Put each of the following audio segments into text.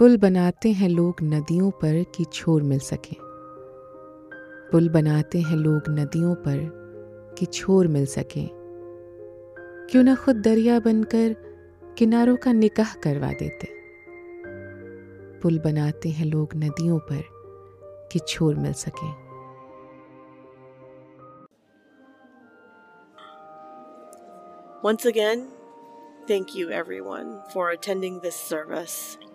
पुल बनाते हैं लोग नदियों पर कि छोर मिल सके। पुल बनाते हैं लोग नदियों पर कि छोर मिल सके। क्यों ना खुद दरिया बनकर किनारों का निकाह करवा देते। पुल बनाते हैं लोग नदियों पर कि छोर मिल सके। Once again, thank you everyone for attending this service.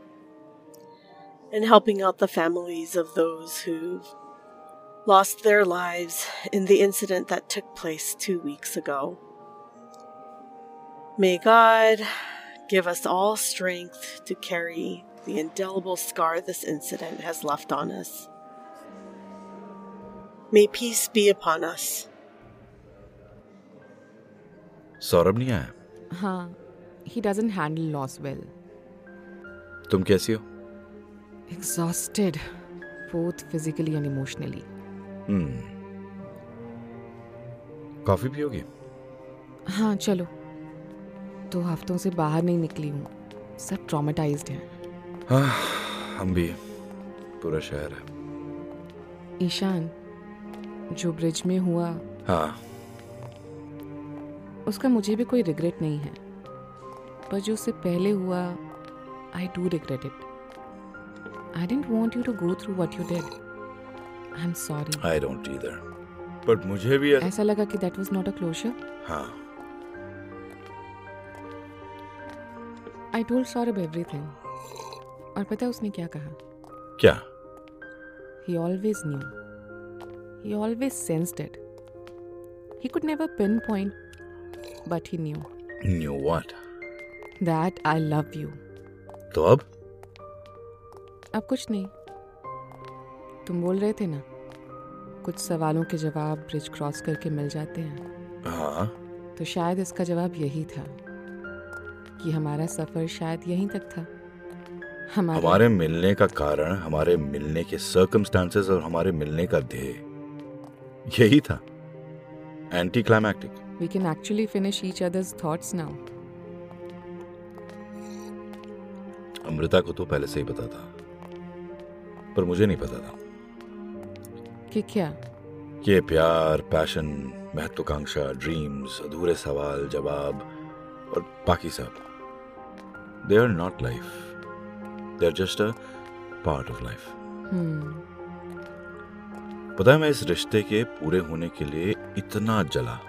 and helping out the families of those who've lost their lives in the incident that took place two weeks ago. May God give us all strength to carry the indelible scar this incident has left on us. May peace be upon us. Saurabh नहीं आया हाँ he doesn't handle loss well तुम कैसी हो exhausted both physically and emotionally. हम्म coffee पियोगी? हाँ चलो। दो हफ्तों से बाहर नहीं निकली हूँ। सब ट्रॉमेटाइज्ड हैं। हाँ हम भी। पूरा शहर है। ईशान जो ब्रिज में हुआ। हाँ। उसका मुझे भी कोई रिग्रेट नहीं है। पर जो उससे पहले हुआ I do regret it didn't want you to go through what you did I am sorry I don't either but मुझे भी ऐसा लगा कि that was not a closure हाँ। आई टोल्ड सौरभ एवरीथिंग और पता है उसने क्या कहा? क्या? Always knew he always sensed it he could never pinpoint but he knew knew what that I love you तो अब? अब कुछ नहीं। तुम बोल रहे थे ना कुछ सवालों के जवाब ब्रिज क्रॉस करके मिल जाते हैं। हाँ। तो शायद इसका जवाब यही था कि हमारा सफ़र शायद यहीं तक था। हमारा हमारे मिलने का कारण हमारे मिलने के सर्कमस्टांसेस और हमारे मिलने का ध्येय। यही था। Anticlimactic we can actually finish each other's thoughts now Amrita को तो पहले से ही पता था। पर मुझे नहीं पता था। कि क्या? ये प्यार पैशन महत्वाकांक्षा ड्रीम्स अधूरे सवाल जवाब और बाकी सब। They are not life they are just a part of life पता है मैं इस रिश्ते के पूरे होने के लिए इतना जला।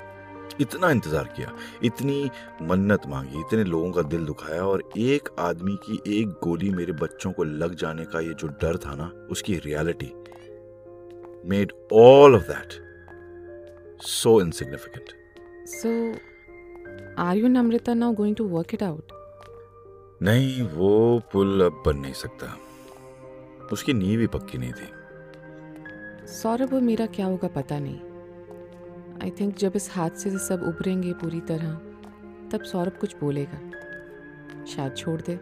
इतना इंतज़ार किया इतनी मन्नत मांगी इतने लोगों का दिल दुखाया और एक आदमी की एक गोली मेरे बच्चों को लग जाने का ये जो डर था ना उसकी reality made all of that so insignificant so are you and now going to work it out नहीं वो पुल अब बन नहीं सकता। उसकी नींव ही पक्की नहीं थी। सौरभ और मेरा क्या होगा पता नहीं। आई थिंक जब इस हादसे से सब उभरेंगे पूरी तरह तब सौरभ कुछ बोलेगा। शायद छोड़ दे।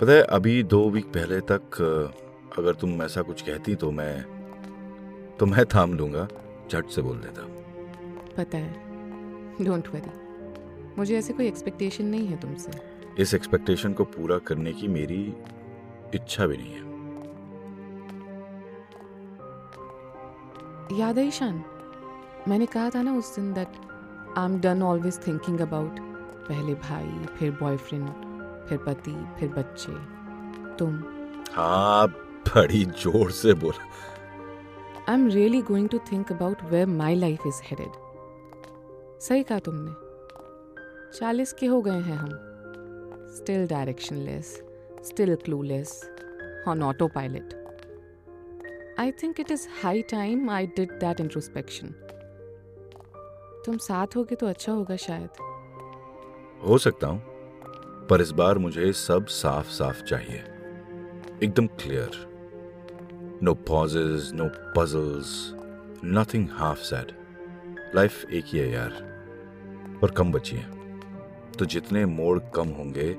पता है अभी दो वीक पहले तक अगर तुम ऐसा कुछ कहती तो मैं तो मैं थाम लूँगा झट से बोल देता। पता है। डोंट वरी मुझे ऐसे कोई एक्सपेक्टेशन नहीं है तुमसे। इस एक्सपेक्टेशन को पूरा करने की मेरी इच्छा भी नहीं है। याद है ईशान? मैंने कहा था ना उस दिन that I am done always thinking about पहले भाई फिर बॉयफ्रेंड फिर पति फिर बच्चे। तुम? हाँ बड़ी ज़ोर से बोला। I am really going to think about where my life is headed सही कहा तुमने। चालीस के हो गए हैं हम। Still directionless still clueless on autopilot I think it is high time I did that introspection तुम साथ होगे तो अच्छा होगा शायद। हो सकता हूँ पर इस बार मुझे सब साफ़ साफ़ चाहिए। एकदम clear no pauses no puzzles nothing half said life एक ही है यार और कम बची है। तो जितने मोड़ कम होंगे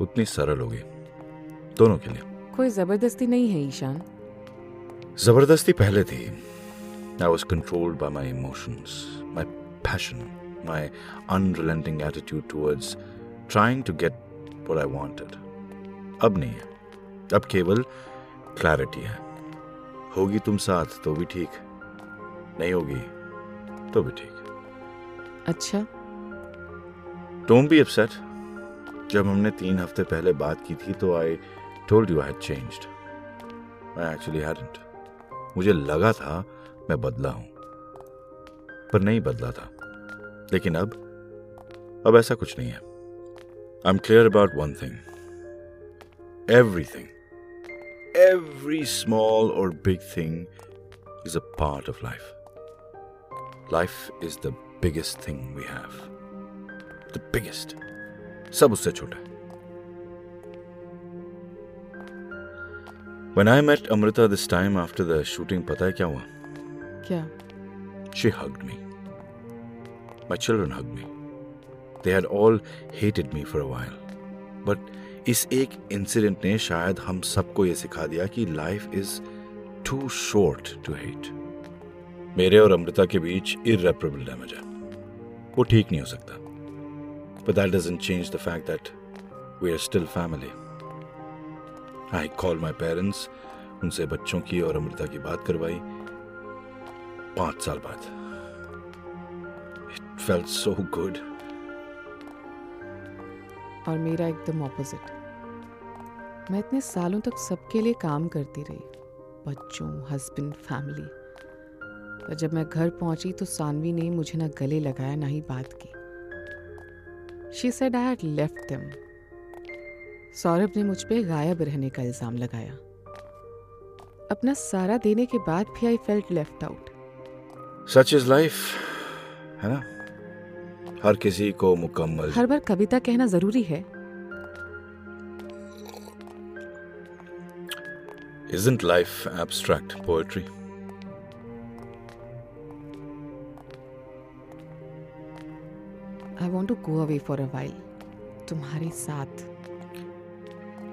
उतनी सरल होगी। दोनों के लिए। कोई ज़बरदस्ती नहीं है ईशान। ज़बरदस्ती पहले थी। I was controlled by my emotions my passion my unrelenting attitude towards trying to get what I wanted. अब नहीं है। अब केवल क्लैरिटी है। होगी तुम साथ तो भी ठीक। नहीं होगी तो भी ठीक। अच्छा। डोंट बी अपसेट जब हमने तीन हफ़्ते पहले बात की थी तो I told you I had changed I actually hadn't मुझे लगा था मैं बदला हूँ, पर नहीं बदला था। लेकिन अब अब ऐसा कुछ नहीं है। I am clear about one thing everything every small और big thing is a part of life life is the biggest thing we have the biggest सब उससे छोटा When I met Amrita this time after the shooting, पता है क्या हुआ? क्या? She hugged me. My children hugged me. They had all hated me for a while. But इस एक इंसिडेंट ने शायद हम सबको यह सिखा दिया कि life is too short to hate मेरे और अमृता के बीच इरेपरेबल डैमेज है वो ठीक नहीं हो सकता but that doesn't change the fact that we are still family I call my parents उनसे बच्चों की और अमृता की बात करवाई। पाँच साल बाद। इट फेल्ट सो गुड और मेरा एकदम ऑपोजिट मैं इतने सालों तक सबके लिए काम करती रही। बच्चों हस्बैंड फैमिली पर जब मैं घर पहुँची तो सानवी ने मुझे ना गले लगाया, ना ही बात की। She said I had left them Saurabh ने मुझ पर गायब रहने का इल्ज़ाम लगाया। अपना सारा देने के बाद भी I felt left out such is life है ना? हर किसी को मुकम्मल। हर बार कविता कहना ज़रूरी है। Isn't life abstract poetry? I want to go away for a while. तुम्हारे साथ।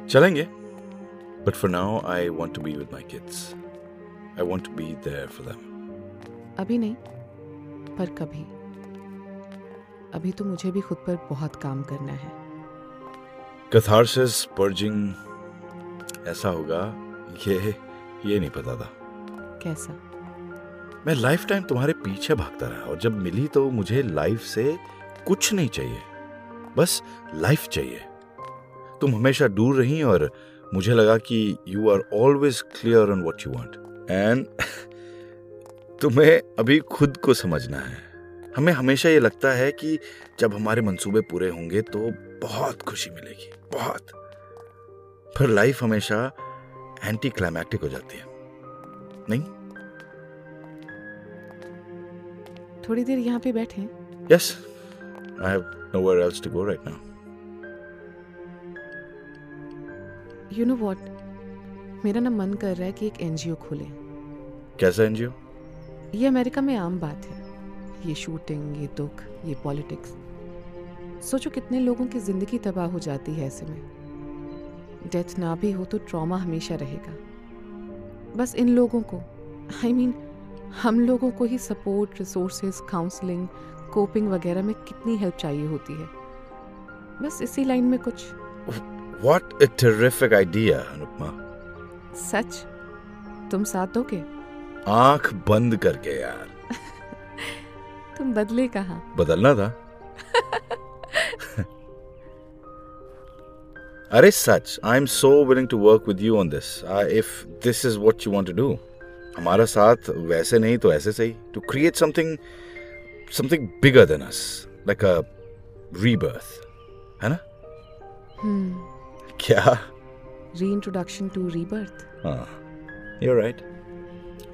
चलेंगे। But for now I want to be with my kids. I want to be there for them. अभी नहीं पर कभी। अभी तो मुझे भी खुद पर बहुत काम करना है। कथारसिस पर्जिंग ऐसा होगा? ये ये नहीं पता था। कैसा? मैं लाइफ टाइम तुम्हारे पीछे भागता रहा और जब मिली तो मुझे लाइफ से कुछ नहीं चाहिए। बस लाइफ चाहिए। तुम हमेशा दूर रही और मुझे लगा कि you are always clear on what you want and तुम्हें अभी खुद को समझना है। हमें हमेशा ये लगता है कि जब हमारे मंसूबे पूरे होंगे तो बहुत खुशी मिलेगी बहुत। पर लाइफ हमेशा एंटी क्लाइमैक्टिक हो जाती है। नहीं? थोड़ी देर यहाँ पे बैठे। Yes I have nowhere else to go right now you know what मेरा ना मन कर रहा है कि एक एनजीओ खोले। कैसा एनजीओ ये अमेरिका में आम बात है। ये शूटिंग ये दुख ये पॉलिटिक्स सोचो कितने लोगों की ज़िंदगी तबाह हो जाती है ऐसे में। डेथ ना भी हो तो ट्रॉमा हमेशा रहेगा। बस इन लोगों को आई I मीन mean, हम लोगों को ही सपोर्ट रिसोर्सेज काउंसलिंग कोपिंग वगैरह में कितनी हेल्प चाहिए होती है। बस इसी लाइन में कुछ। What a terrific idea Anupama सच? तुम साथ दोगे आँख बंद करके यार। तुम बदले कहा? बदलना था। अरे सच I am so willing to work with you on this if this is what you want to do हमारा साथ वैसे नहीं तो ऐसे सही। To create something something bigger than us like a rebirth है ना? हम्म। क्या? रीइंट्रोडक्शन टू रीबर्थ हाँ you're right.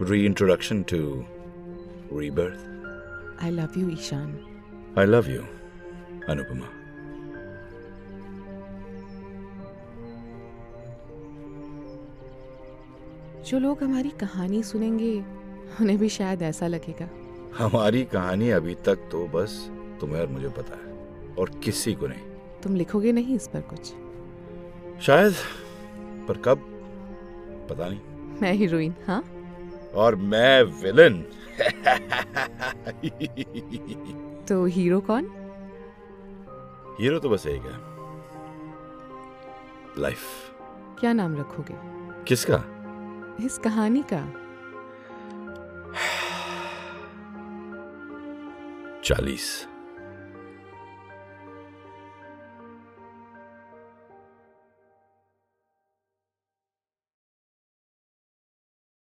Reintroduction to rebirth. I love you Ishaan I love you Anupama जो लोग हमारी कहानी सुनेंगे उन्हें भी शायद ऐसा लगेगा। हमारी कहानी अभी तक तो बस तुम्हें और मुझे पता है और किसी को नहीं। तुम लिखोगे नहीं इस पर कुछ। शायद पर कब? पता नहीं। मैं हीरोइन हाँ? और मैं विलन। तो हीरो कौन? हीरो तो बस एक है। लाइफ। क्या नाम रखोगे? किसका? इस कहानी का। चालीस।